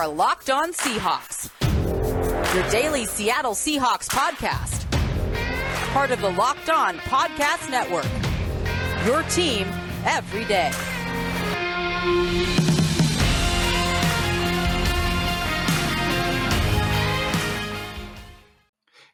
are Locked On Seahawks, your daily Seattle Seahawks podcast. Part of the Locked On Podcast Network. Your team every day.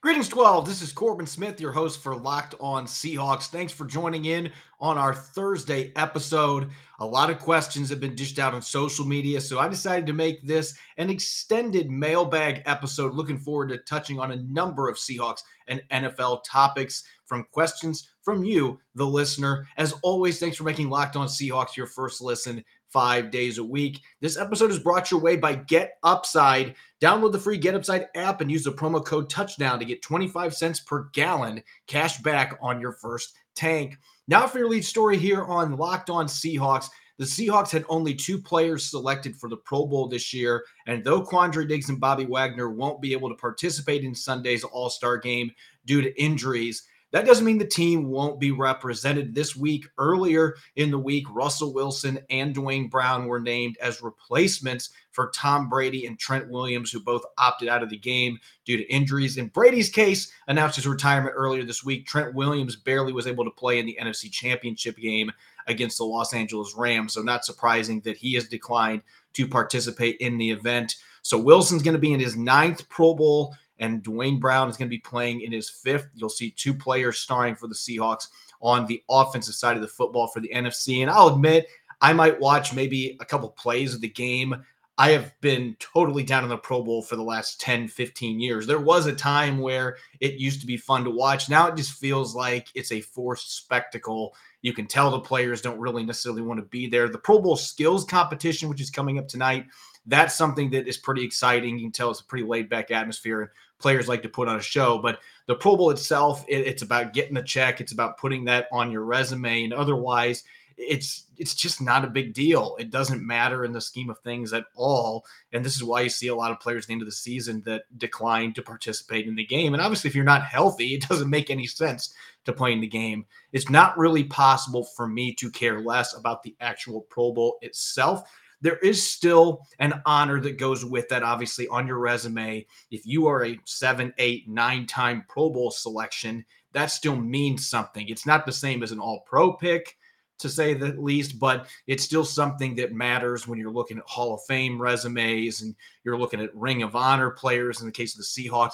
Greetings, 12. This is Corbin Smith, your host for Locked On Seahawks. Thanks for joining in on our Thursday episode. A lot of questions have been dished out on social media, so I decided to make this an extended mailbag episode. Looking forward to touching on a number of Seahawks and NFL topics from questions from you, the listener. As always, thanks for making Locked On Seahawks your first listen five days a week. This episode is brought your way by Get Upside. Download the free Get Upside app and use the promo code touchdown to get 25 cents per gallon cash back on your first tank. Now, for your lead story here on Locked On Seahawks. The Seahawks had only two players selected for the Pro Bowl this year. And though Quandre Diggs and Bobby Wagner won't be able to participate in Sunday's All Star game due to injuries, that doesn't mean the team won't be represented this week. Earlier in the week, Russell Wilson and Duane Brown were named as replacements for Tom Brady and Trent Williams, who both opted out of the game due to injuries. In Brady's case, announced his retirement earlier this week. Trent Williams barely was able to play in the NFC Championship game against the Los Angeles Rams. So, not surprising that he has declined to participate in the event. So, Wilson's going to be in his ninth Pro Bowl and Duane Brown is going to be playing in his fifth. You'll see two players starring for the Seahawks on the offensive side of the football for the NFC. And I'll admit, I might watch maybe a couple plays of the game. I have been totally down in the Pro Bowl for the last 10, 15 years. There was a time where it used to be fun to watch. Now it just feels like it's a forced spectacle. You can tell the players don't really necessarily want to be there. The Pro Bowl skills competition, which is coming up tonight, that's something that is pretty exciting. You can tell it's a pretty laid back atmosphere, and players like to put on a show. But the Pro Bowl itself, it, it's about getting the check. It's about putting that on your resume, and otherwise, it's it's just not a big deal. It doesn't matter in the scheme of things at all. And this is why you see a lot of players at the end of the season that decline to participate in the game. And obviously, if you're not healthy, it doesn't make any sense to play in the game. It's not really possible for me to care less about the actual Pro Bowl itself there is still an honor that goes with that, obviously, on your resume. If you are a seven, eight, nine time Pro Bowl selection, that still means something. It's not the same as an all pro pick, to say the least, but it's still something that matters when you're looking at Hall of Fame resumes and you're looking at Ring of Honor players in the case of the Seahawks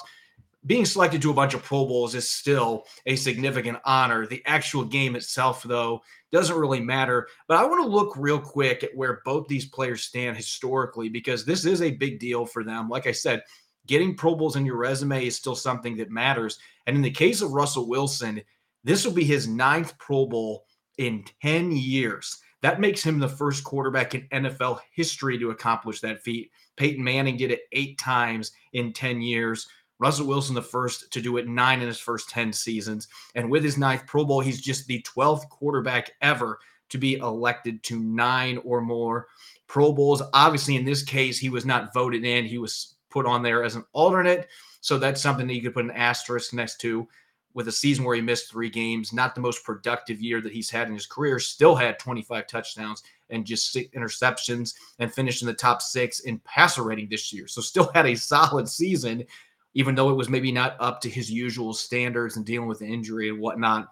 being selected to a bunch of Pro Bowls is still a significant honor. The actual game itself, though, doesn't really matter. But I want to look real quick at where both these players stand historically because this is a big deal for them. Like I said, getting Pro Bowls in your resume is still something that matters. And in the case of Russell Wilson, this will be his ninth Pro Bowl in 10 years. That makes him the first quarterback in NFL history to accomplish that feat. Peyton Manning did it eight times in 10 years. Russell Wilson, the first to do it nine in his first 10 seasons. And with his ninth Pro Bowl, he's just the 12th quarterback ever to be elected to nine or more Pro Bowls. Obviously, in this case, he was not voted in, he was put on there as an alternate. So that's something that you could put an asterisk next to with a season where he missed three games, not the most productive year that he's had in his career, still had 25 touchdowns and just six interceptions and finished in the top six in passer rating this year. So still had a solid season even though it was maybe not up to his usual standards and dealing with injury and whatnot.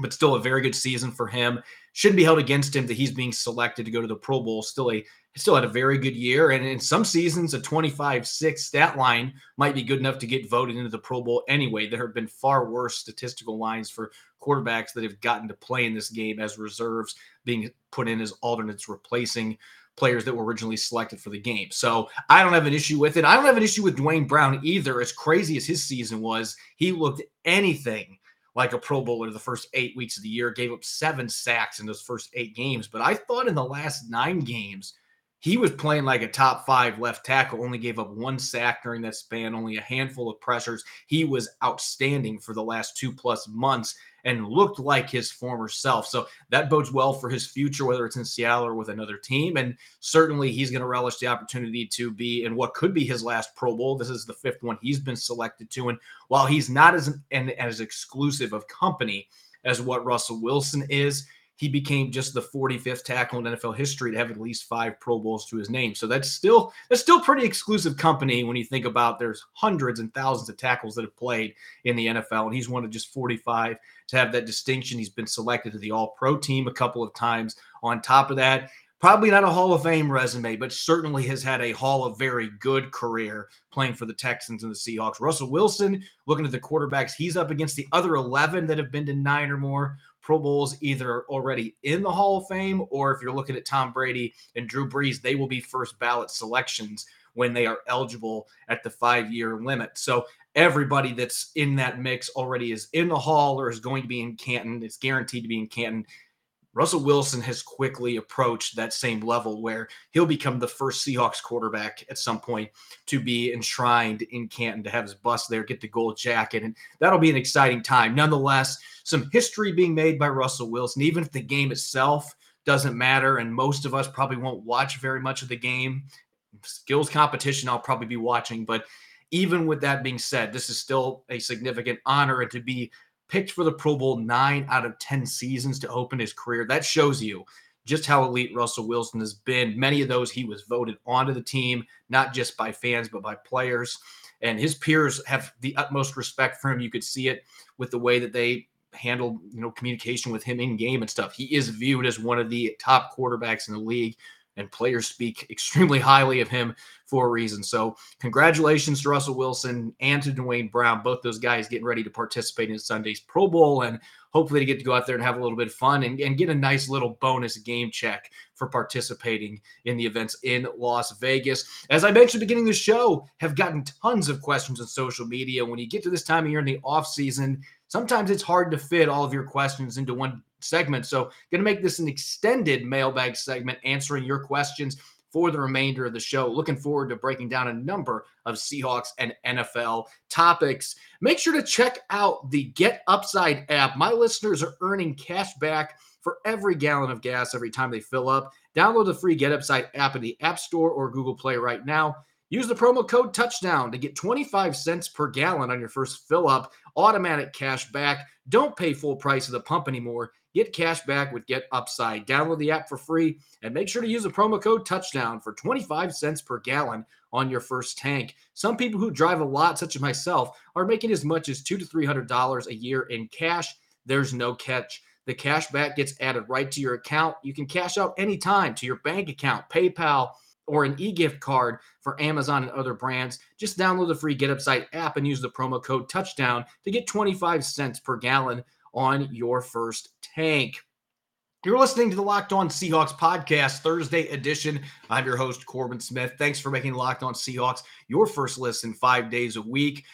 But still a very good season for him. Shouldn't be held against him that he's being selected to go to the Pro Bowl. Still a still had a very good year. And in some seasons, a 25-6 stat line might be good enough to get voted into the Pro Bowl anyway. There have been far worse statistical lines for quarterbacks that have gotten to play in this game as reserves, being put in as alternates, replacing players that were originally selected for the game. So I don't have an issue with it. I don't have an issue with Duane Brown either. As crazy as his season was, he looked anything like a Pro Bowler the first eight weeks of the year, gave up seven sacks in those first eight games. But I thought in the last nine games, he was playing like a top five left tackle, only gave up one sack during that span, only a handful of pressures. He was outstanding for the last two plus months and looked like his former self. So that bodes well for his future, whether it's in Seattle or with another team. And certainly he's going to relish the opportunity to be in what could be his last Pro Bowl. This is the fifth one he's been selected to. And while he's not as, an, as exclusive of company as what Russell Wilson is, he became just the 45th tackle in NFL history to have at least five Pro Bowls to his name. So that's still that's still pretty exclusive company when you think about there's hundreds and thousands of tackles that have played in the NFL, and he's one of just 45 to have that distinction. He's been selected to the All Pro team a couple of times. On top of that, probably not a Hall of Fame resume, but certainly has had a Hall of very good career playing for the Texans and the Seahawks. Russell Wilson, looking at the quarterbacks, he's up against the other 11 that have been to nine or more Pro Bowls either already in the Hall of Fame or if you're looking at Tom Brady and Drew Brees, they will be first ballot selections when they are eligible at the five year limit. So everybody that's in that mix already is in the Hall or is going to be in Canton. It's guaranteed to be in Canton. Russell Wilson has quickly approached that same level where he'll become the first Seahawks quarterback at some point to be enshrined in Canton to have his bust there, get the gold jacket. And that'll be an exciting time. Nonetheless, some history being made by Russell Wilson, even if the game itself doesn't matter. And most of us probably won't watch very much of the game. Skills competition, I'll probably be watching. But even with that being said, this is still a significant honor and to be picked for the Pro Bowl nine out of 10 seasons to open his career. That shows you just how elite Russell Wilson has been. Many of those he was voted onto the team, not just by fans, but by players. And his peers have the utmost respect for him. You could see it with the way that they handle, you know, communication with him in game and stuff. He is viewed as one of the top quarterbacks in the league and players speak extremely highly of him for a reason. So, congratulations to Russell Wilson and to Duane Brown, both those guys getting ready to participate in Sunday's Pro Bowl and hopefully to get to go out there and have a little bit of fun and, and get a nice little bonus game check for participating in the events in Las Vegas. As I mentioned beginning the show, have gotten tons of questions on social media. When you get to this time of year in the off season, sometimes it's hard to fit all of your questions into one segment. So, going to make this an extended mailbag segment answering your questions for the remainder of the show. Looking forward to breaking down a number of Seahawks and NFL topics. Make sure to check out the Get Upside app. My listeners are earning cash back for every gallon of gas every time they fill up. Download the free Get Upside app in the App Store or Google Play right now. Use the promo code touchdown to get 25 cents per gallon on your first fill up, automatic cash back. Don't pay full price of the pump anymore. Get cash back with Get Upside. Download the app for free and make sure to use the promo code touchdown for 25 cents per gallon on your first tank. Some people who drive a lot, such as myself, are making as much as two to three hundred dollars a year in cash. There's no catch. The cash back gets added right to your account. You can cash out anytime to your bank account, PayPal, or an e-gift card for Amazon and other brands. Just download the free Get Upside app and use the promo code touchdown to get 25 cents per gallon on your first tank. You're listening to the Locked On Seahawks podcast, Thursday edition. I'm your host, Corbin Smith. Thanks for making Locked On Seahawks your first listen five days a week.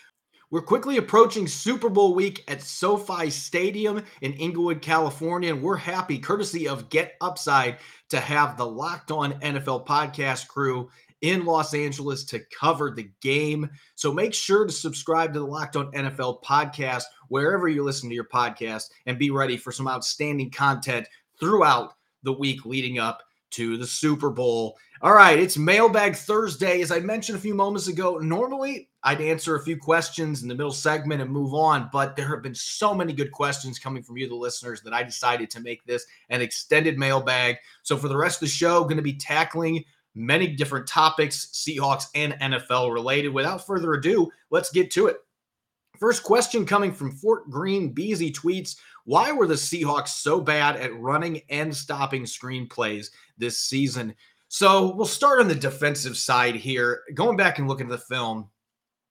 We're quickly approaching Super Bowl week at SoFi Stadium in Inglewood, California, and we're happy, courtesy of Get Upside, to have the Locked On NFL podcast crew in Los Angeles to cover the game. So make sure to subscribe to the Locked On NFL podcast wherever you listen to your podcast and be ready for some outstanding content throughout the week leading up to the Super Bowl. All right, it's Mailbag Thursday. As I mentioned a few moments ago, normally I'd answer a few questions in the middle segment and move on, but there have been so many good questions coming from you, the listeners, that I decided to make this an extended mailbag. So for the rest of the show, going to be tackling many different topics, Seahawks and NFL related. Without further ado, let's get to it. First question coming from Fort Greene Beasy tweets Why were the Seahawks so bad at running and stopping screenplays this season? So we'll start on the defensive side here. Going back and looking at the film,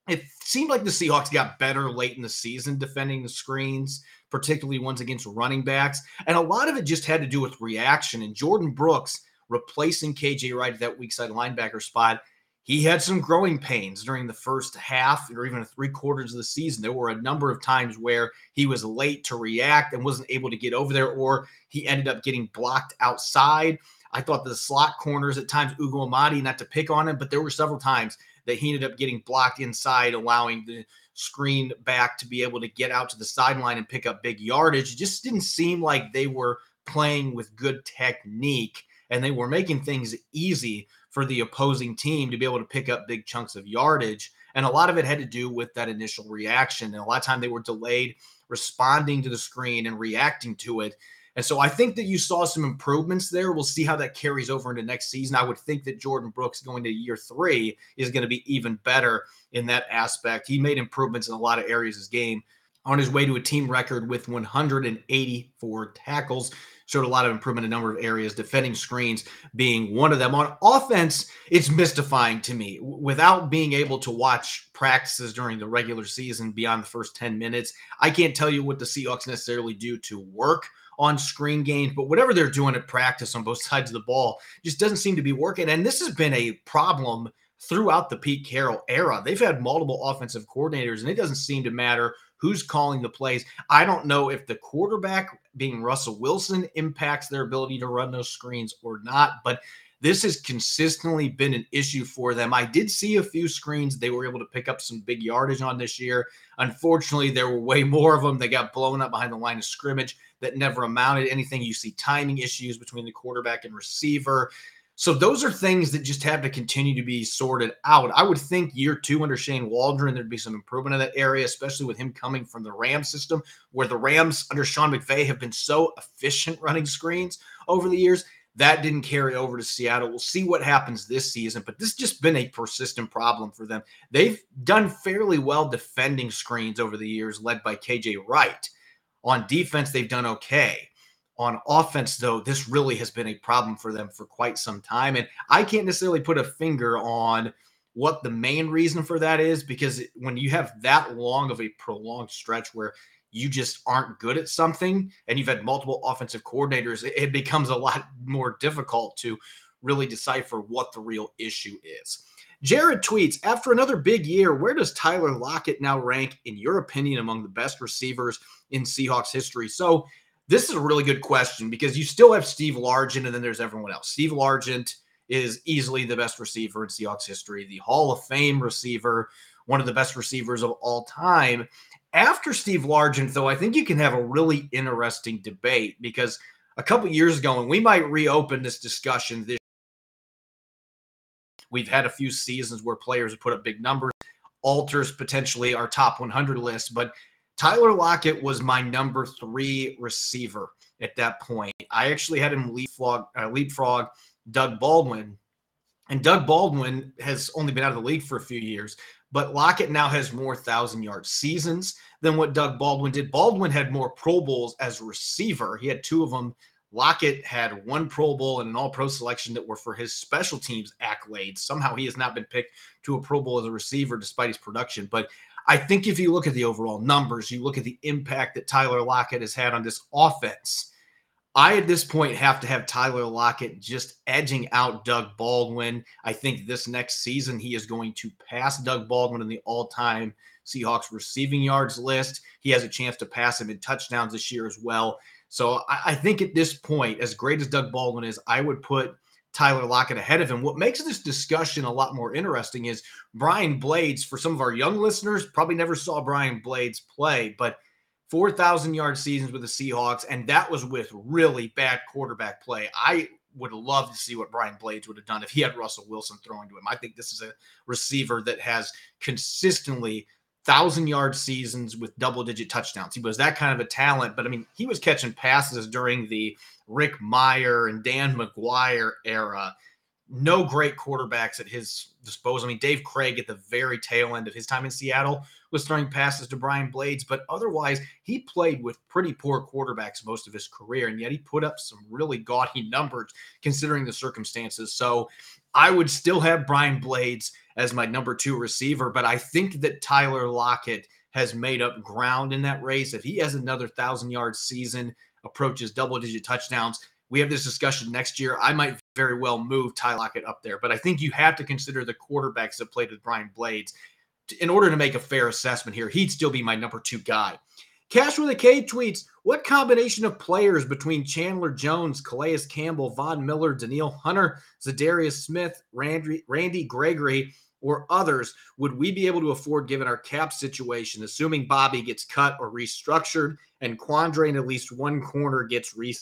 it seemed like the Seahawks got better late in the season defending the screens, particularly ones against running backs. And a lot of it just had to do with reaction. And Jordyn Brooks replacing KJ Wright at that weak side linebacker spot. He had some growing pains during the first half or even three quarters of the season. There were a number of times where he was late to react and wasn't able to get over there, or he ended up getting blocked outside. I thought the slot corners at times, Ugo Amadi, not to pick on him, but there were several times that he ended up getting blocked inside, allowing the screen back to be able to get out to the sideline and pick up big yardage. It just didn't seem like they were playing with good technique and they were making things easy for the opposing team to be able to pick up big chunks of yardage. And a lot of it had to do with that initial reaction. And a lot of time they were delayed responding to the screen and reacting to it. And so I think that you saw some improvements there. We'll see how that carries over into next season. I would think that Jordyn Brooks going to year three is going to be even better in that aspect. He made improvements in a lot of areas of his game on his way to a team record with 184 tackles showed a lot of improvement in a number of areas, defending screens being one of them. On offense, it's mystifying to me. Without being able to watch practices during the regular season beyond the first 10 minutes, I can't tell you what the Seahawks necessarily do to work on screen games, but whatever they're doing at practice on both sides of the ball just doesn't seem to be working. And this has been a problem throughout the Pete Carroll era. They've had multiple offensive coordinators, and it doesn't seem to matter who's calling the plays. I don't know if the quarterback being Russell Wilson impacts their ability to run those screens or not, but this has consistently been an issue for them. I did see a few screens they were able to pick up some big yardage on this year. Unfortunately, there were way more of them They got blown up behind the line of scrimmage that never amounted to anything. You see timing issues between the quarterback and receiver. So those are things that just have to continue to be sorted out. I would think year two under Shane Waldron, there'd be some improvement in that area, especially with him coming from the Rams system, where the Rams under Sean McVay have been so efficient running screens over the years. That didn't carry over to Seattle. We'll see what happens this season, but this has just been a persistent problem for them. They've done fairly well defending screens over the years, led by KJ Wright. On defense, they've done okay. On offense, though, this really has been a problem for them for quite some time. And I can't necessarily put a finger on what the main reason for that is because when you have that long of a prolonged stretch where you just aren't good at something and you've had multiple offensive coordinators, it becomes a lot more difficult to really decipher what the real issue is. Jared tweets After another big year, where does Tyler Lockett now rank, in your opinion, among the best receivers in Seahawks history? So, this is a really good question because you still have Steve Largent and then there's everyone else. Steve Largent is easily the best receiver in Seahawks history, the Hall of Fame receiver, one of the best receivers of all time. After Steve Largent, though, I think you can have a really interesting debate because a couple years ago, and we might reopen this discussion this We've had a few seasons where players have put up big numbers, alters potentially our top 100 list, but Tyler Lockett was my number three receiver at that point. I actually had him leapfrog, uh, leapfrog Doug Baldwin. And Doug Baldwin has only been out of the league for a few years, but Lockett now has more thousand yard seasons than what Doug Baldwin did. Baldwin had more Pro Bowls as a receiver. He had two of them. Lockett had one Pro Bowl and an All Pro selection that were for his special teams accolades. Somehow he has not been picked to a Pro Bowl as a receiver despite his production. But I think if you look at the overall numbers, you look at the impact that Tyler Lockett has had on this offense. I at this point have to have Tyler Lockett just edging out Doug Baldwin. I think this next season he is going to pass Doug Baldwin in the all-time Seahawks receiving yards list. He has a chance to pass him in touchdowns this year as well. So I, I think at this point, as great as Doug Baldwin is, I would put Tyler Lockett ahead of him. What makes this discussion a lot more interesting is Brian Blades. For some of our young listeners, probably never saw Brian Blades play, but 4,000 yard seasons with the Seahawks, and that was with really bad quarterback play. I would love to see what Brian Blades would have done if he had Russell Wilson throwing to him. I think this is a receiver that has consistently thousand yard seasons with double digit touchdowns. He was that kind of a talent, but I mean, he was catching passes during the Rick Mirer and Dan McGwire era. No great quarterbacks at his disposal. I mean, Dave Krieg at the very tail end of his time in Seattle was throwing passes to Brian Blades, but otherwise, he played with pretty poor quarterbacks most of his career, and yet he put up some really gaudy numbers considering the circumstances. So I would still have Brian Blades as my number two receiver, but I think that Tyler Lockett has made up ground in that race. If he has another thousand yard season, approaches double digit touchdowns, we have this discussion next year. I might very well move Ty Lockett up there, but I think you have to consider the quarterbacks that played with Brian Blades in order to make a fair assessment here. He'd still be my number two guy. Cash with a K tweets, what combination of players between Chandler Jones, Calais Campbell, Von Miller, Danielle Hunter, Za'Darius Smith, Randy, Randy Gregory, or others would we be able to afford given our cap situation, assuming Bobby gets cut or restructured and Quandre in at least one corner gets re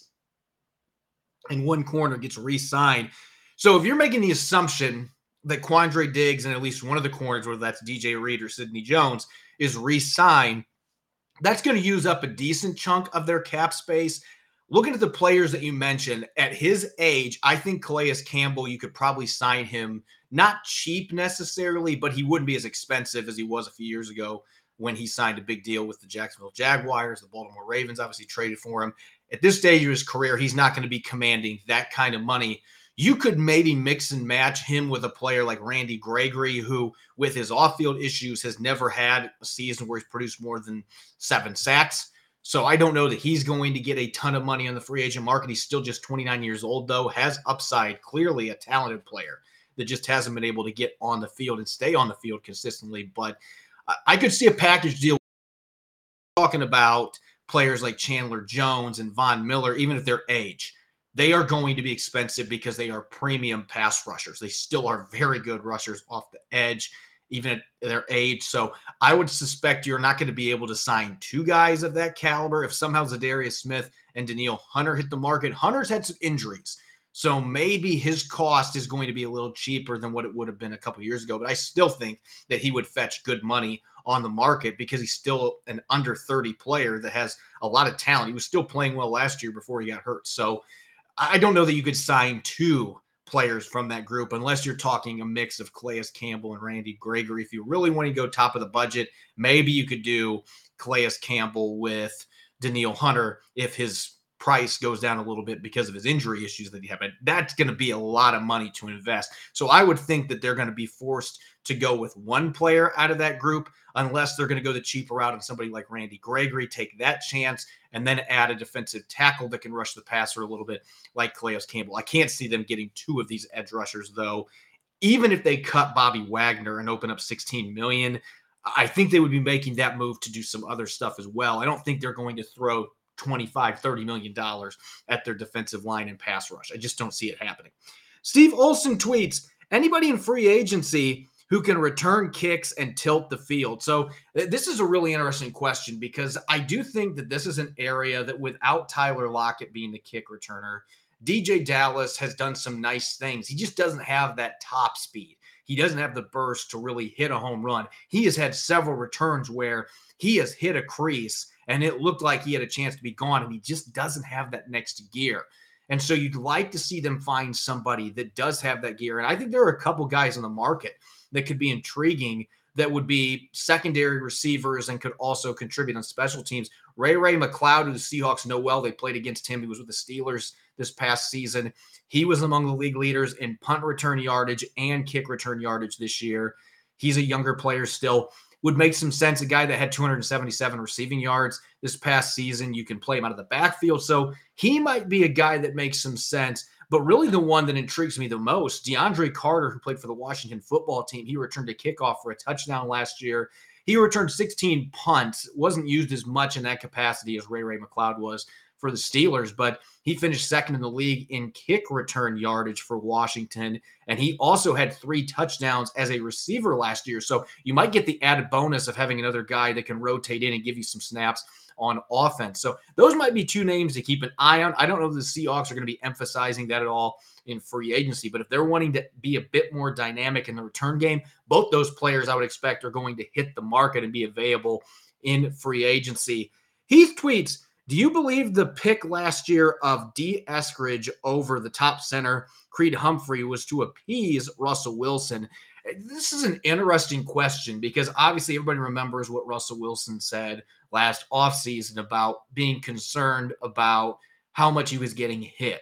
and one corner gets re-signed. So if you're making the assumption that Quandre Diggs and at least one of the corners, whether that's DJ Reed or Sidney Jones, is re-signed, that's going to use up a decent chunk of their cap space. looking at the players that you mentioned, at his age, I think Calais Campbell, you could probably sign him not cheap necessarily, but he wouldn't be as expensive as he was a few years ago when he signed a big deal with the Jacksonville Jaguars. The Baltimore Ravens obviously traded for him. At this stage of his career, he's not going to be commanding that kind of money. You could maybe mix and match him with a player like Randy Gregory, who, with his off field issues, has never had a season where he's produced more than seven sacks. So I don't know that he's going to get a ton of money on the free agent market. He's still just 29 years old, though, has upside, clearly a talented player that just hasn't been able to get on the field and stay on the field consistently. But I could see a package deal talking about players like Chandler Jones and Von Miller, even at their age. They are going to be expensive because they are premium pass rushers. They still are very good rushers off the edge even at their age. So I would suspect you're not going to be able to sign two guys of that caliber. If somehow Za'Darius Smith and Danielle Hunter hit the market, Hunter's had some injuries. So maybe his cost is going to be a little cheaper than what it would have been a couple years ago. But I still think that he would fetch good money on the market because he's still an under 30 player that has a lot of talent. He was still playing well last year before he got hurt. So I don't know that you could sign two players from that group, unless you're talking a mix of Calais Campbell and Randy Gregory. If you really want to go top of the budget, maybe you could do Calais Campbell with Danielle Hunter if his price goes down a little bit because of his injury issues that he had. But that's going to be a lot of money to invest. So I would think that they're going to be forced to go with one player out of that group, unless they're going to go the cheaper route and somebody like Randy Gregory, take that chance, and then add a defensive tackle that can rush the passer a little bit, like Calais Campbell. I can't see them getting two of these edge rushers, though. Even if they cut Bobby Wagner and open up 16 million, I think they would be making that move to do some other stuff as well. I don't think they're going to throw 25, 30 million dollars at their defensive line and pass rush. I just don't see it happening. Steve Olson tweets, anybody in free agency who can return kicks and tilt the field? So, this is a really interesting question because I do think that this is an area that without Tyler Lockett being the kick returner, DeeJay Dallas has done some nice things. He just doesn't have that top speed. He doesn't have the burst to really hit a home run. He has had several returns where he has hit a crease and it looked like he had a chance to be gone, and he just doesn't have that next gear. And so you'd like to see them find somebody that does have that gear. And I think there are a couple guys on the market that could be intriguing that would be secondary receivers and could also contribute on special teams. Ray Ray McCloud, who the Seahawks know well, they played against him. He was with the Steelers this past season. He was among the league leaders in punt return yardage and kick return yardage this year. He's a younger player still would make some sense. A guy that had 277 receiving yards this past season, you can play him out of the backfield. So he might be a guy that makes some sense. But really, the one that intrigues me the most, DeAndre Carter, who played for the Washington football team, he returned a kickoff for a touchdown last year. He returned 16 punts, wasn't used as much in that capacity as Ray Ray McCloud was for the Steelers, but he finished second in the league in kick return yardage for Washington. And he also had three touchdowns as a receiver last year. So you might get the added bonus of having another guy that can rotate in and give you some snaps on offense. So those might be two names to keep an eye on. I don't know if the Seahawks are going to be emphasizing that at all in free agency, but if they're wanting to be a bit more dynamic in the return game, both those players I would expect are going to hit the market and be available in free agency. Heath tweets, do you believe the pick last year of Dee Eskridge over the top center Creed Humphrey was to appease Russell Wilson? This is an interesting question because obviously everybody remembers what Russell Wilson said last offseason about being concerned about how much he was getting hit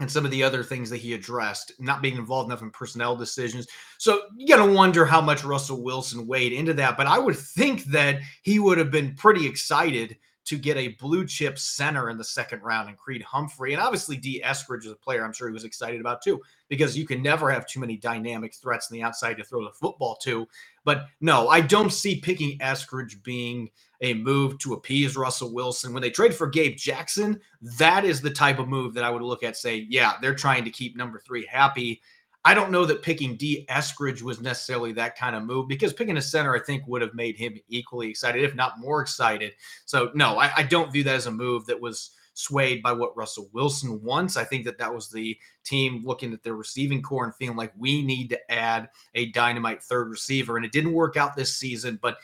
and some of the other things that he addressed, not being involved enough in personnel decisions. So you got to wonder how much Russell Wilson weighed into that. But I would think that he would have been pretty excited to get a blue chip center in the second round and Creed Humphrey. And obviously, Dee Eskridge is a player I'm sure he was excited about too, because you can never have too many dynamic threats on the outside to throw the football to. But no, I don't see picking Eskridge being a move to appease Russell Wilson. When they trade for Gabe Jackson, that is the type of move that I would look at, say, yeah, they're trying to keep number three happy I don't know that picking Dee Eskridge was necessarily that kind of move because picking a center, I think, would have made him equally excited, if not more excited. So, no, I, I don't view that as a move that was swayed by what Russell Wilson wants. I think that that was the team looking at their receiving corps and feeling like we need to add a dynamite third receiver. And it didn't work out this season, but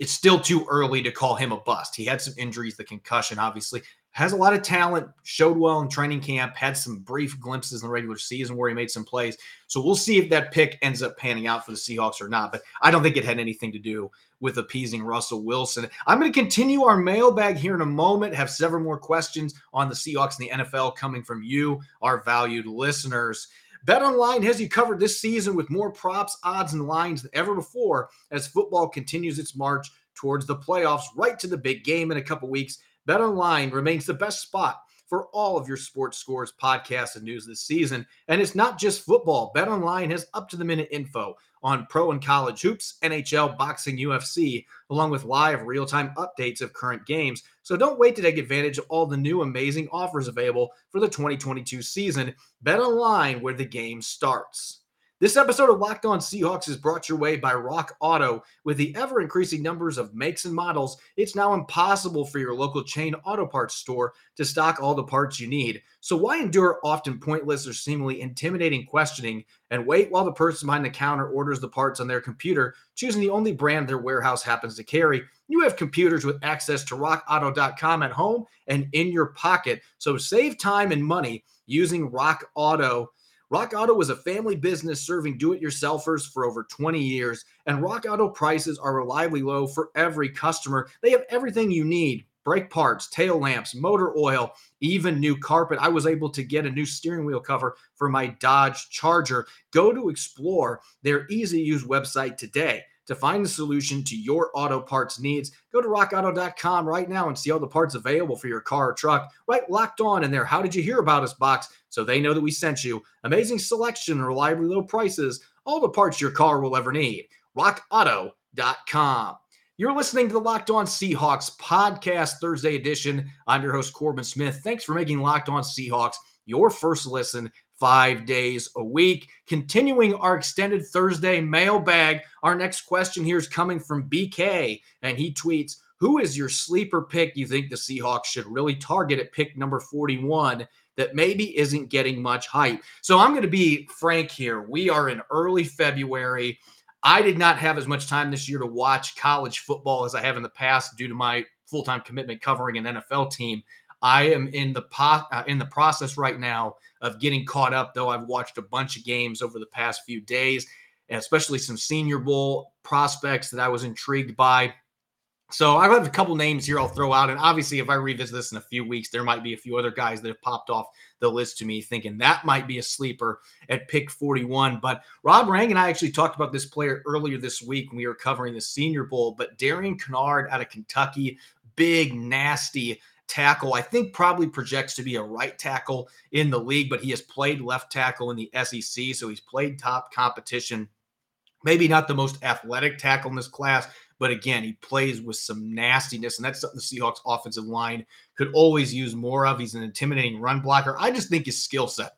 it's still too early to call him a bust. He had some injuries, the concussion, obviously has a lot of talent, showed well in training camp, had some brief glimpses in the regular season where he made some plays. So we'll see if that pick ends up panning out for the Seahawks or not. But I don't think it had anything to do with appeasing Russell Wilson. I'm going to continue our mailbag here in a moment, have several more questions on the Seahawks and the NFL coming from you, our valued listeners. Bet Online has you covered this season with more props, odds, and lines than ever before as football continues its march towards the playoffs, right to the big game in a couple weeks. Bet Online remains the best spot for all of your sports scores, podcasts, and news this season. And it's not just football. Bet Online has up to the minute info on pro and college hoops, NHL, boxing, UFC, along with live real time updates of current games. So don't wait to take advantage of all the new amazing offers available for the 2022 season. Bet Online where the game starts. This episode of Locked On Seahawks is brought your way by Rock Auto. With the ever increasing numbers of makes and models, it's now impossible for your local chain auto parts store to stock all the parts you need. So, why endure often pointless or seemingly intimidating questioning and wait while the person behind the counter orders the parts on their computer, choosing the only brand their warehouse happens to carry? You have computers with access to rockauto.com at home and in your pocket. So, save time and money using Rock Auto. Rock Auto is a family business serving do it yourselfers for over 20 years, and Rock Auto prices are reliably low for every customer. They have everything you need brake parts, tail lamps, motor oil, even new carpet. I was able to get a new steering wheel cover for my Dodge Charger. Go to explore their easy use website today to find the solution to your auto parts needs. Go to rockauto.com right now and see all the parts available for your car or truck. Right locked on in there. How did you hear about us box so they know that we sent you? Amazing selection, reliably low prices, all the parts your car will ever need. rockauto.com. You're listening to the Locked On Seahawks podcast Thursday edition. I'm your host Corbin Smith. Thanks for making Locked On Seahawks your first listen five days a week. Continuing our extended Thursday mailbag, our next question here is coming from BK, and he tweets, Who is your sleeper pick you think the Seahawks should really target at pick number 41 that maybe isn't getting much hype? So I'm going to be frank here. We are in early February. I did not have as much time this year to watch college football as I have in the past due to my full time commitment covering an NFL team. I am in the po- uh, in the process right now of getting caught up. Though I've watched a bunch of games over the past few days, especially some Senior Bowl prospects that I was intrigued by. So I have a couple names here I'll throw out, and obviously, if I revisit this in a few weeks, there might be a few other guys that have popped off the list to me, thinking that might be a sleeper at pick 41. But Rob Rang and I actually talked about this player earlier this week when we were covering the Senior Bowl. But Darian Kinnard out of Kentucky, big, nasty tackle. I think probably projects to be a right tackle in the league, but he has played left tackle in the SEC. So he's played top competition. Maybe not the most athletic tackle in this class, but again, he plays with some nastiness, and that's something the Seahawks offensive line could always use more of. He's an intimidating run blocker. I just think his skill set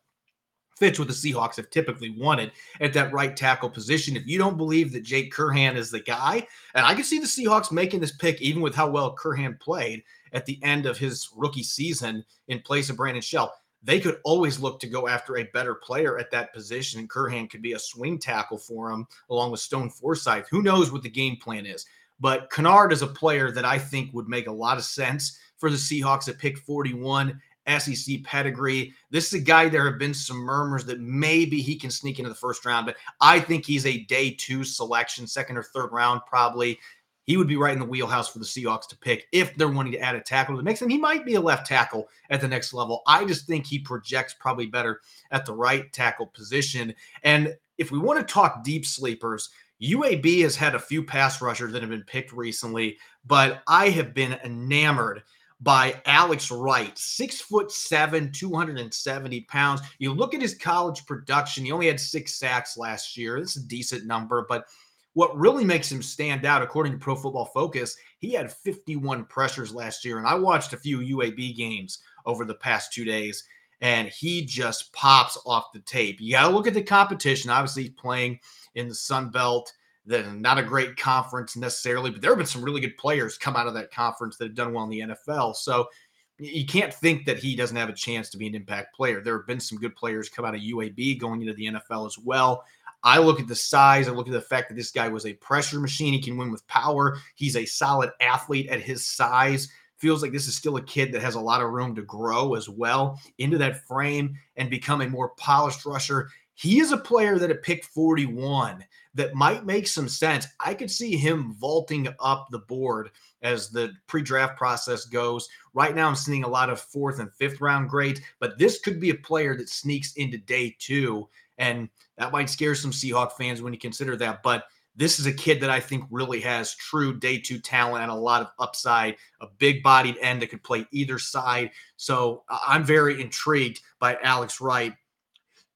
fits what the Seahawks have typically wanted at that right tackle position. If you don't believe that Jake Curhan is the guy, and I can see the Seahawks making this pick even with how well Curhan played, at the end of his rookie season in place of Brandon Shell. They could always look to go after a better player at that position, and Curhan could be a swing tackle for him along with Stone Forsythe. Who knows what the game plan is? But Kinnard is a player that I think would make a lot of sense for the Seahawks at pick 41. SEC pedigree. This is a guy there have been some murmurs that maybe he can sneak into the first round, but I think he's a day two selection, second or third round, probably he would be right in the wheelhouse for the Seahawks to pick if they're wanting to add a tackle to the mix. And he might be a left tackle at the next level. I just think he projects probably better at the right tackle position. And if we want to talk deep sleepers, UAB has had a few pass rushers that have been picked recently, but I have been enamored by Alex Wright, six foot seven, 270 pounds. You look at his college production, he only had six sacks last year. It's a decent number, but what really makes him stand out, according to Pro Football Focus, he had 51 pressures last year. And I watched a few UAB games over the past two days, and he just pops off the tape. You got to look at the competition. Obviously, playing in the Sun Belt, that not a great conference necessarily, but there have been some really good players come out of that conference that have done well in the NFL. So you can't think that he doesn't have a chance to be an impact player. There have been some good players come out of UAB going into the NFL as well. I look at the size. I look at the fact that this guy was a pressure machine. He can win with power. He's a solid athlete at his size. feels like this is still a kid that has a lot of room to grow as well into that frame and become a more polished rusher. He is a player that at pick 41 that might make some sense. I could see him vaulting up the board as the pre-draft process goes. Right now, I'm seeing a lot of fourth and fifth round grades, but this could be a player that sneaks into day two, and that might scare some Seahawk fans when you consider that. But this is a kid that I think really has true day two talent and a lot of upside, a big bodied end that could play either side. So I'm very intrigued by Alex Wright.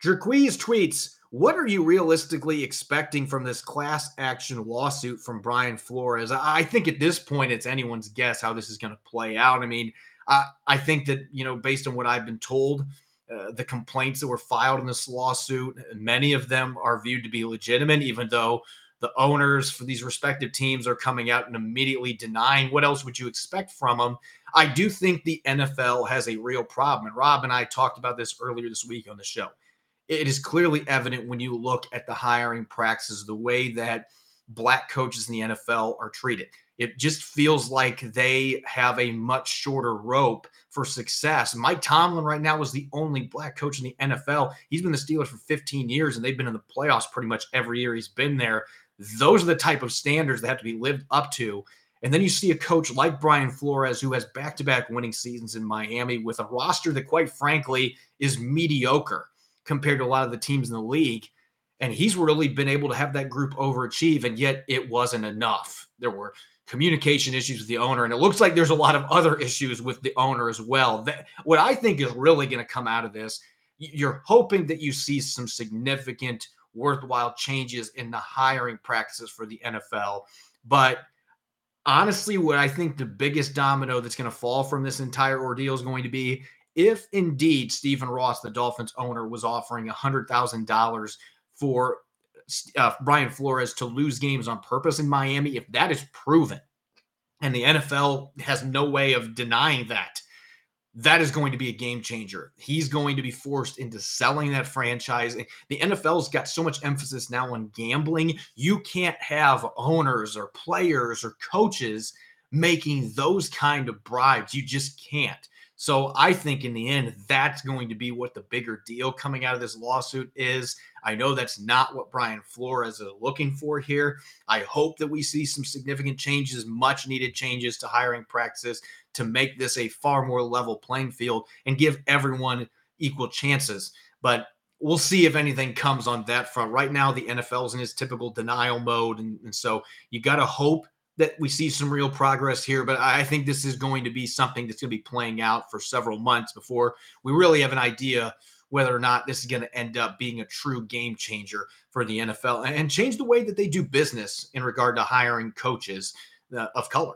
Jerquise tweets, what are you realistically expecting from this class action lawsuit from Brian Flores? I think at this point, it's anyone's guess how this is going to play out. I mean, I, I think that, you know, based on what I've been told, uh, the complaints that were filed in this lawsuit, many of them are viewed to be legitimate, even though the owners for these respective teams are coming out and immediately denying. What else would you expect from them? I do think the NFL has a real problem. And Rob and I talked about this earlier this week on the show it is clearly evident when you look at the hiring practices, the way that black coaches in the NFL are treated. It just feels like they have a much shorter rope for success. Mike Tomlin right now is the only black coach in the NFL. He's been the Steelers for 15 years and they've been in the playoffs pretty much every year he's been there. Those are the type of standards that have to be lived up to. And then you see a coach like Brian Flores who has back to back winning seasons in Miami with a roster that, quite frankly, is mediocre compared to a lot of the teams in the league. And he's really been able to have that group overachieve, and yet it wasn't enough. There were communication issues with the owner, and it looks like there's a lot of other issues with the owner as well. That what I think is really going to come out of this, you're hoping that you see some significant, worthwhile changes in the hiring practices for the NFL. But honestly, what I think the biggest domino that's going to fall from this entire ordeal is going to be if indeed Stephen Ross, the Dolphins owner, was offering $100,000 for uh, Brian Flores to lose games on purpose in Miami, if that is proven, and the NFL has no way of denying that, that is going to be a game changer. He's going to be forced into selling that franchise. The NFL's got so much emphasis now on gambling. You can't have owners or players or coaches making those kind of bribes. You just can't. So I think in the end, that's going to be what the bigger deal coming out of this lawsuit is. I know that's not what Brian Flores is looking for here. I hope that we see some significant changes, much needed changes to hiring practices to make this a far more level playing field and give everyone equal chances. But we'll see if anything comes on that front. Right now, the NFL's in its typical denial mode. And, and so you got to hope that we see some real progress here, but I think this is going to be something that's going to be playing out for several months before we really have an idea whether or not this is going to end up being a true game changer for the NFL and change the way that they do business in regard to hiring coaches uh, of color.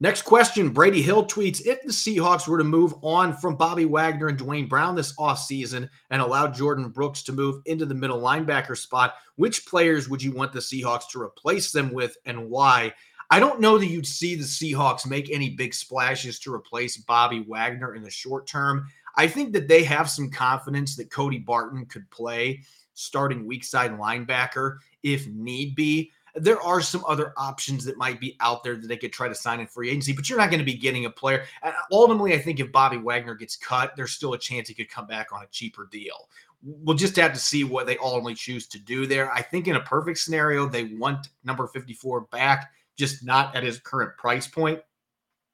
Next question Brady Hill tweets If the Seahawks were to move on from Bobby Wagner and Duane Brown this offseason and allow Jordyn Brooks to move into the middle linebacker spot, which players would you want the Seahawks to replace them with and why? I don't know that you'd see the Seahawks make any big splashes to replace Bobby Wagner in the short term. I think that they have some confidence that Cody Barton could play starting weak side linebacker if need be. There are some other options that might be out there that they could try to sign in free agency, but you're not going to be getting a player. Uh, ultimately, I think if Bobby Wagner gets cut, there's still a chance he could come back on a cheaper deal. We'll just have to see what they ultimately choose to do there. I think in a perfect scenario, they want number 54 back just not at his current price point.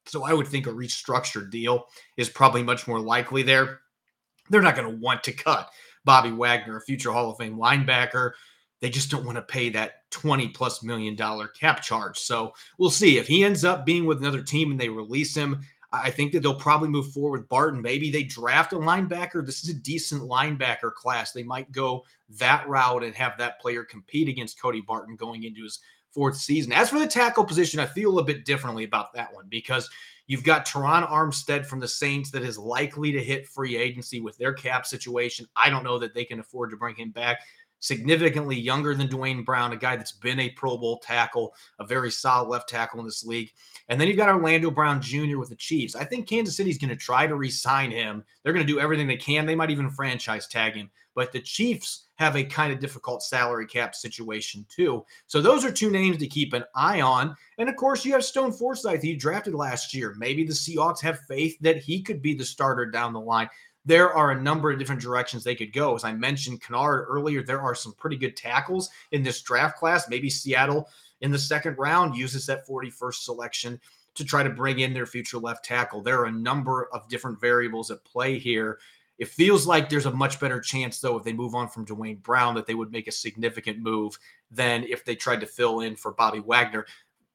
So I would think a restructured deal is probably much more likely there. They're not going to want to cut Bobby Wagner, a future Hall of Fame linebacker. They just don't want to pay that 20 plus million dollar cap charge. So we'll see if he ends up being with another team and they release him. I think that they'll probably move forward with Barton. Maybe they draft a linebacker. This is a decent linebacker class. They might go that route and have that player compete against Cody Barton going into his fourth season. As for the tackle position, I feel a bit differently about that one because you've got Terron Armstead from the Saints that is likely to hit free agency with their cap situation. I don't know that they can afford to bring him back. significantly younger than Duane Brown, a guy that's been a Pro Bowl tackle, a very solid left tackle in this league. And then you've got Orlando Brown Jr. with the Chiefs. I think Kansas City's going to try to re-sign him. They're going to do everything they can. They might even franchise tag him. But the Chiefs have a kind of difficult salary cap situation too. So those are two names to keep an eye on. And of course, you have Stone Forsythe, he drafted last year. Maybe the Seahawks have faith that he could be the starter down the line there are a number of different directions they could go. As I mentioned Kinnard earlier, there are some pretty good tackles in this draft class. Maybe Seattle in the second round uses that 41st selection to try to bring in their future left tackle. There are a number of different variables at play here. It feels like there's a much better chance, though, if they move on from Duane Brown, that they would make a significant move than if they tried to fill in for Bobby Wagner.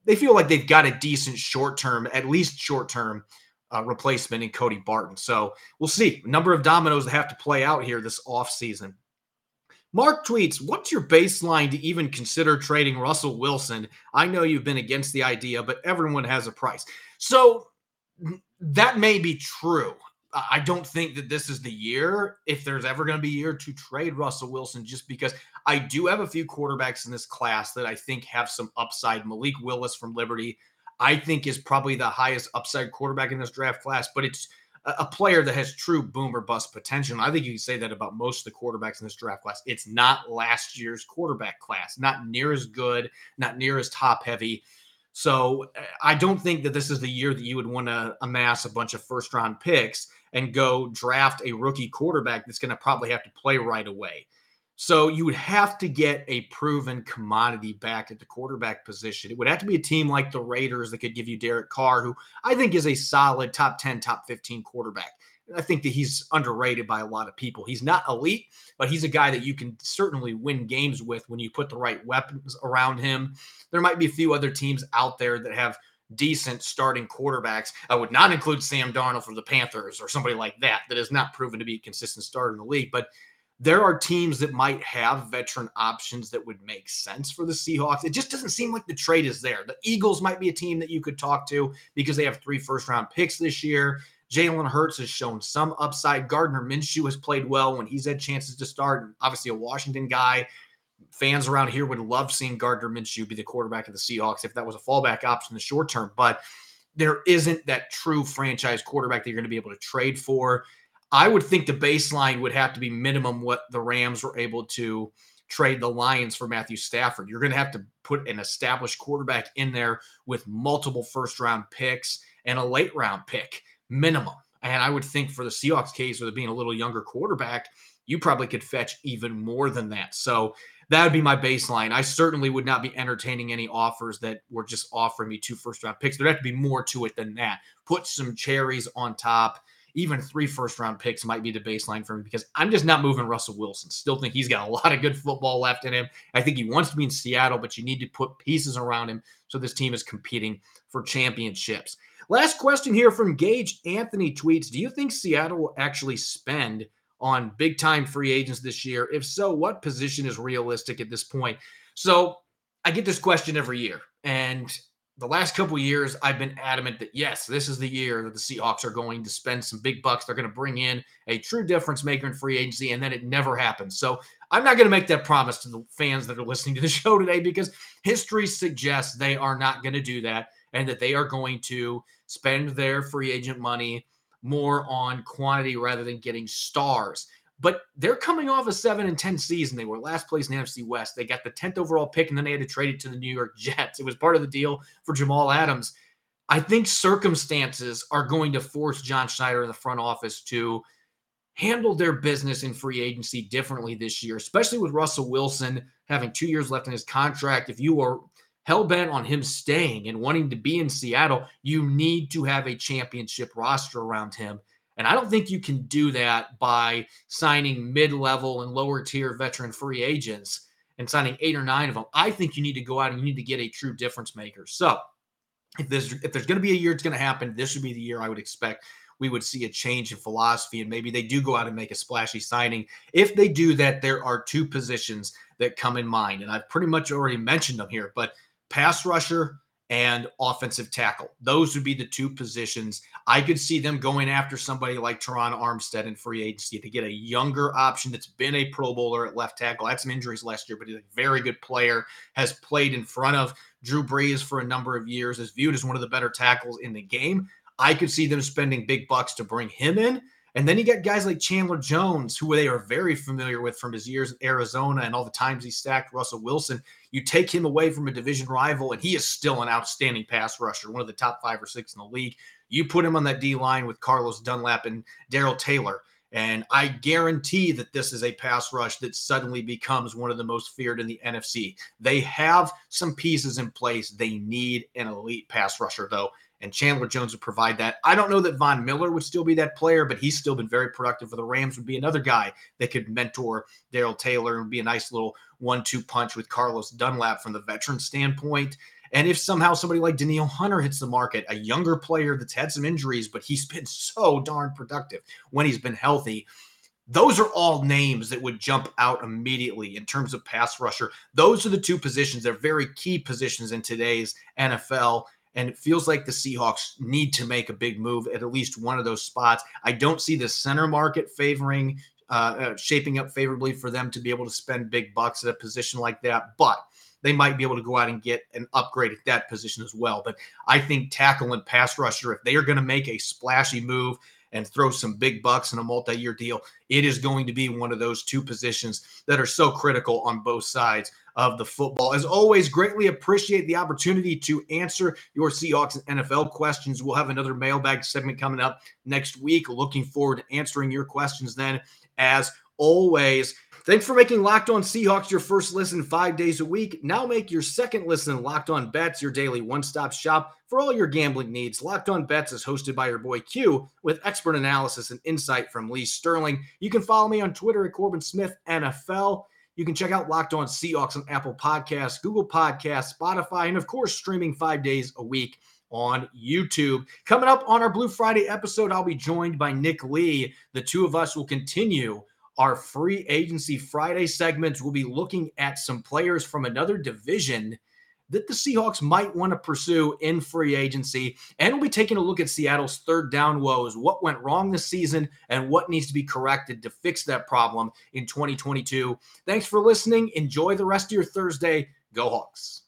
They feel like they've got a decent short term, at least short term uh, replacement in Cody Barton. So we'll see. A number of dominoes that have to play out here this offseason. Mark tweets, What's your baseline to even consider trading Russell Wilson? I know you've been against the idea, but everyone has a price. So that may be true. I don't think that this is the year, if there's ever going to be a year to trade Russell Wilson, just because I do have a few quarterbacks in this class that I think have some upside. Malik Willis from Liberty, I think is probably the highest upside quarterback in this draft class, but it's a player that has true boomer bust potential. I think you can say that about most of the quarterbacks in this draft class. It's not last year's quarterback class, not near as good, not near as top heavy. So eh, I don't think that this is the year that you would want to amass a bunch of first round picks and go draft a rookie quarterback that's going to probably have to play right away. So you would have to get a proven commodity back at the quarterback position. It would have to be a team like the Raiders that could give you Derek Carr, who I think is a solid top 10, top 15 quarterback. I think that he's underrated by a lot of people. He's not elite, but he's a guy that you can certainly win games with when you put the right weapons around him. There might be a few other teams out there that have decent starting quarterbacks. I would not include Sam Darnold for the Panthers or somebody like that that has not proven to be a consistent starter in the league, but there are teams that might have veteran options that would make sense for the Seahawks. It just doesn't seem like the trade is there. The Eagles might be a team that you could talk to because they have three first round picks this year. Jalen Hurts has shown some upside. Gardner Minshew has played well when he's had chances to start. Obviously, a Washington guy. Fans around here would love seeing Gardner Minshew be the quarterback of the Seahawks if that was a fallback option in the short term. But there isn't that true franchise quarterback that you're going to be able to trade for. I would think the baseline would have to be minimum what the Rams were able to trade the Lions for Matthew Stafford. You're going to have to put an established quarterback in there with multiple first round picks and a late round pick minimum. And I would think for the Seahawks case, with it being a little younger quarterback, you probably could fetch even more than that. So that would be my baseline. I certainly would not be entertaining any offers that were just offering me two first round picks. There'd have to be more to it than that. Put some cherries on top even three first round picks might be the baseline for me because I'm just not moving Russell Wilson. Still think he's got a lot of good football left in him. I think he wants to be in Seattle, but you need to put pieces around him so this team is competing for championships. Last question here from Gage Anthony tweets Do you think Seattle will actually spend on big time free agents this year? If so, what position is realistic at this point? So I get this question every year. And the last couple years, I've been adamant that yes, this is the year that the Seahawks are going to spend some big bucks. They're going to bring in a true difference maker in free agency, and then it never happens. So I'm not going to make that promise to the fans that are listening to the show today because history suggests they are not going to do that and that they are going to spend their free agent money more on quantity rather than getting stars. But they're coming off a seven and 10 season. They were last place in the NFC West. They got the 10th overall pick, and then they had to trade it to the New York Jets. It was part of the deal for Jamal Adams. I think circumstances are going to force John Schneider in the front office to handle their business in free agency differently this year, especially with Russell Wilson having two years left in his contract. If you are hell bent on him staying and wanting to be in Seattle, you need to have a championship roster around him. And I don't think you can do that by signing mid level and lower tier veteran free agents and signing eight or nine of them. I think you need to go out and you need to get a true difference maker. So if there's if there's going to be a year it's going to happen, this would be the year I would expect we would see a change in philosophy and maybe they do go out and make a splashy signing. If they do that, there are two positions that come in mind, and I've pretty much already mentioned them here. But pass rusher and offensive tackle. Those would be the two positions. I could see them going after somebody like Terron Armstead in free agency to get a younger option that's been a Pro Bowler at left tackle. Had some injuries last year, but he's a very good player, has played in front of Drew Brees for a number of years, is viewed as one of the better tackles in the game. I could see them spending big bucks to bring him in. And then you get guys like Chandler Jones, who they are very familiar with from his years in Arizona and all the times he stacked Russell Wilson. You take him away from a division rival, and he is still an outstanding pass rusher, one of the top five or six in the league. You put him on that D line with Carlos Dunlap and Darrell Taylor. And I guarantee that this is a pass rush that suddenly becomes one of the most feared in the NFC. They have some pieces in place. They need an elite pass rusher, though and Chandler Jones would provide that. I don't know that Von Miller would still be that player, but he's still been very productive for the Rams. Would be another guy that could mentor Darrell Taylor and be a nice little one-two punch with Carlos Dunlap from the veteran standpoint. And if somehow somebody like Danielle Hunter hits the market, a younger player that's had some injuries, but he's been so darn productive when he's been healthy. Those are all names that would jump out immediately in terms of pass rusher. Those are the two positions. They're very key positions in today's NFL. And it feels like the Seahawks need to make a big move at at least one of those spots. I don't see the center market favoring, uh, uh, shaping up favorably for them to be able to spend big bucks at a position like that. But they might be able to go out and get an upgrade at that position as well. But I think tackle and pass rusher, if they are going to make a splashy move and throw some big bucks in a multi year deal, it is going to be one of those two positions that are so critical on both sides of the football. As always, greatly appreciate the opportunity to answer your Seahawks and NFL questions. We'll have another mailbag segment coming up next week. Looking forward to answering your questions then, as always. Thanks for making Locked On Seahawks your first listen five days a week. Now make your second listen Locked On Bets your daily one stop shop for all your gambling needs. Locked On Bets is hosted by your boy Q with expert analysis and insight from Lee Sterling. You can follow me on Twitter at Corbin Smith NFL. You can check out Locked On Seahawks on Apple Podcasts, Google Podcasts, Spotify, and of course, streaming five days a week on YouTube. Coming up on our Blue Friday episode, I'll be joined by Nick Lee. The two of us will continue our free agency Friday segments. We'll be looking at some players from another division that the Seahawks might want to pursue in free agency. And we'll be taking a look at Seattle's third down woes, what went wrong this season, and what needs to be corrected to fix that problem in 2022. Thanks for listening. Enjoy the rest of your Thursday. Go Hawks.